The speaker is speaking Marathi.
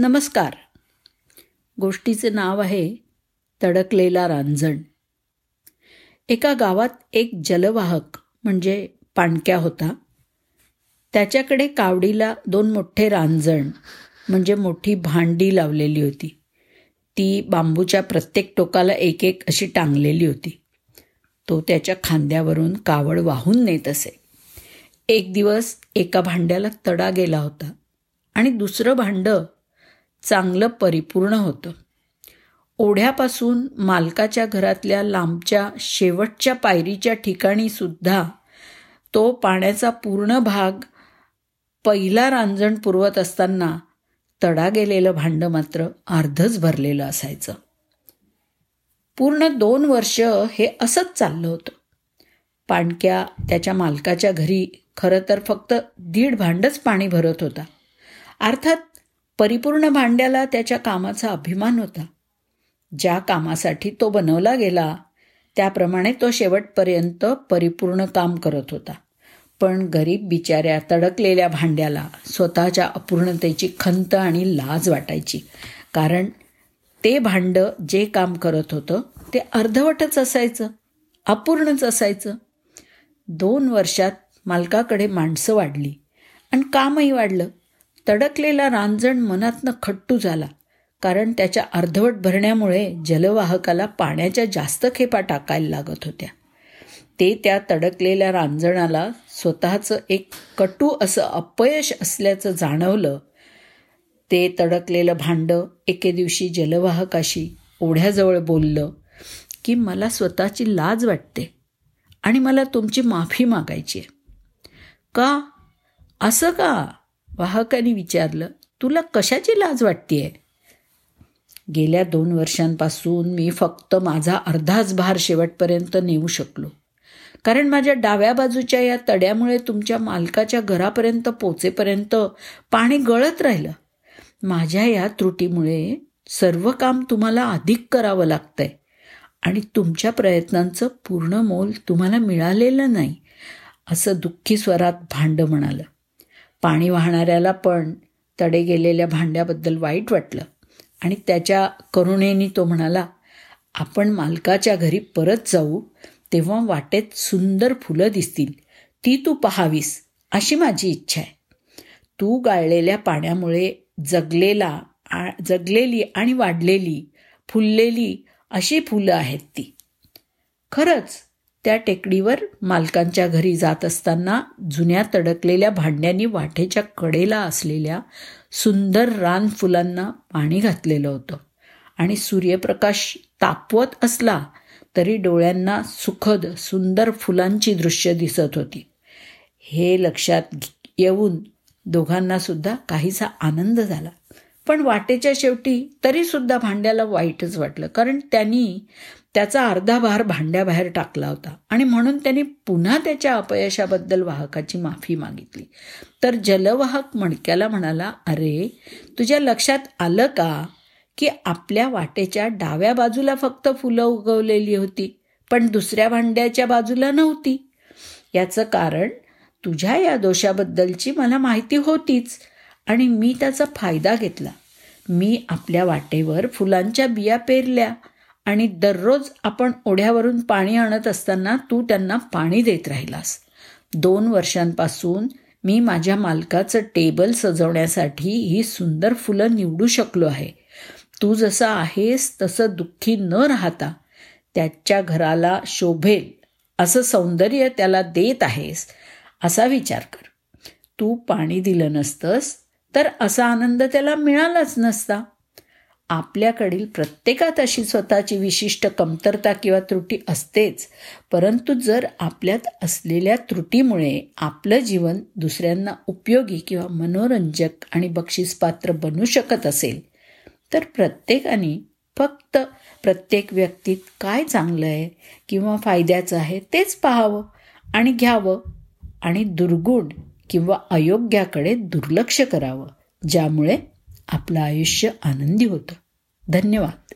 नमस्कार. गोष्टीचे नाव आहे तडकलेला रांजण. एका गावात एक जलवाहक म्हणजे पाणक्या होता. त्याच्याकडे कावडीला दोन मोठे रांजण म्हणजे मोठी भांडी लावलेली होती. ती बांबूच्या प्रत्येक टोकाला एक एक अशी टांगलेली होती. तो त्याच्या खांद्यावरून कावड वाहून नेत असे. एक दिवस एका भांड्याला तडा गेला होता आणि दुसरं भांडं चांगलं परिपूर्ण होतं. ओढ्यापासून मालकाच्या घरातल्या लांबच्या शेवटच्या पायरीच्या ठिकाणी सुद्धा तो पाण्याचा पूर्ण भाग पहिला रांजण पुरवत असताना तडा गेलेलं भांडं मात्र अर्धच भरलेलं असायचं. पूर्ण दोन वर्ष हे असंच चाललं होतं. पाणक्या त्याच्या मालकाच्या घरी खरं तर फक्त दीड भांडंच पाणी भरत होता. अर्थात परिपूर्ण भांड्याला त्याच्या कामाचा अभिमान होता. ज्या कामासाठी तो बनवला गेला त्याप्रमाणे तो शेवटपर्यंत परिपूर्ण काम करत होता. पण गरीब बिचाऱ्या तडकलेल्या भांड्याला स्वतःच्या अपूर्णतेची खंत आणि लाज वाटायची. कारण ते भांडं जे काम करत होतं ते अर्धवटच असायचं अपूर्णच असायचं. दोन वर्षात मालकाकडे माणसं वाढली आणि कामही वाढलं. तडकलेला रांजण मनातनं खट्टू झाला कारण त्याच्या अर्धवट भरण्यामुळे जलवाहकाला पाण्याच्या जास्त खेपा टाकायला लागत होत्या. ते त्या तडकलेल्या रांजणाला स्वतःचं एक कटू असं अपयश असल्याचं जाणवलं. ते तडकलेलं भांडं एके दिवशी जलवाहकाशी ओढ्याजवळ बोललं की मला स्वतःची लाज वाटते आणि मला तुमची माफी मागायची आहे. का? असं का? वाहकाने विचारलं तुला कशाची लाज वाटतीये? गेल्या दोन वर्षांपासून मी फक्त माझा अर्धाच भार शेवटपर्यंत नेऊ शकलो. कारण माझ्या डाव्या बाजूच्या या तड्यामुळे तुमच्या मालकाच्या घरापर्यंत पोचेपर्यंत पाणी गळत राहिलं. माझ्या या त्रुटीमुळे सर्व काम तुम्हाला अधिक करावं लागतंय आणि तुमच्या प्रयत्नांचं पूर्ण मोल तुम्हाला मिळालेलं नाही असं दुःखी स्वरात भांड म्हणालं. पाणी वाहणाऱ्याला पण तडे गेलेल्या भांड्याबद्दल वाईट वाटलं. आणि त्याच्या करुणेनी तो म्हणाला आपण मालकाच्या घरी परत जाऊ तेव्हा वाटेत सुंदर फुलं दिसतील. ती तू पहावीस अशी माझी इच्छा आहे. तू गाळलेल्या पाण्यामुळे जगलेला जगलेली आणि वाढलेली फुललेली अशी फुलं आहेत ती. खरंच त्या टेकडीवर मालकांच्या घरी जात असताना जुन्या तडकलेल्या भांड्यांनी वाटेच्या कडेला असलेल्या सुंदर रान फुलांना पाणी घातलेलं होतं. आणि सूर्यप्रकाश तापवत असला तरी डोळ्यांना सुखद सुंदर फुलांची दृश्य दिसत होती. हे लक्षात येऊन दोघांनासुद्धा काहीसा आनंद झाला. पण वाटेच्या शेवटी तरीसुद्धा भांड्याला वाईटच वाटलं. कारण त्यांनी त्याचा अर्धा भार भांड्याबाहेर टाकला होता. आणि म्हणून त्यांनी पुन्हा त्याच्या अपयशाबद्दल वाहकाची माफी मागितली. तर जलवाहक मणक्याला म्हणाला अरे तुझ्या लक्षात आलं का की आपल्या वाटेच्या डाव्या बाजूला फक्त फुलं उगवलेली होती पण दुसऱ्या भांड्याच्या बाजूला नव्हती? याचं कारण तुझ्या या दोषाबद्दलची मला माहिती होतीच. आणि मी त्याचा फायदा घेतला. मी आपल्या वाटेवर फुलांच्या बिया पेरल्या आणि दररोज आपण ओढ्यावरून पाणी आणत असताना तू त्यांना पाणी देत राहिलास. दोन वर्षांपासून मी माझ्या मालकाचं टेबल सजवण्यासाठी ही सुंदर फुलं निवडू शकलो आहे. तू जसं आहेस तसं दुःखी न राहता त्याच्या घराला शोभेल असं सौंदर्य त्याला देत आहेस असा विचार कर. तू पाणी दिलं नसतंस तर असा आनंद त्याला मिळालाच नसता. आपल्याकडील प्रत्येकात अशी स्वतःची विशिष्ट कमतरता किंवा त्रुटी असतेच परंतु जर आपल्यात असलेल्या त्रुटीमुळे आपलं जीवन दुसऱ्यांना उपयोगी किंवा मनोरंजक आणि बक्षीसपात्र बनू शकत असेल तर प्रत्येकाने फक्त प्रत्येक व्यक्तीत काय चांगलं आहे किंवा फायद्याचं आहे तेच पाहावं आणि घ्यावं आणि दुर्गुण किंवा अयोग्याकडे दुर्लक्ष करावं ज्यामुळे आपलं आयुष्य आनंदी होतं. धन्यवाद.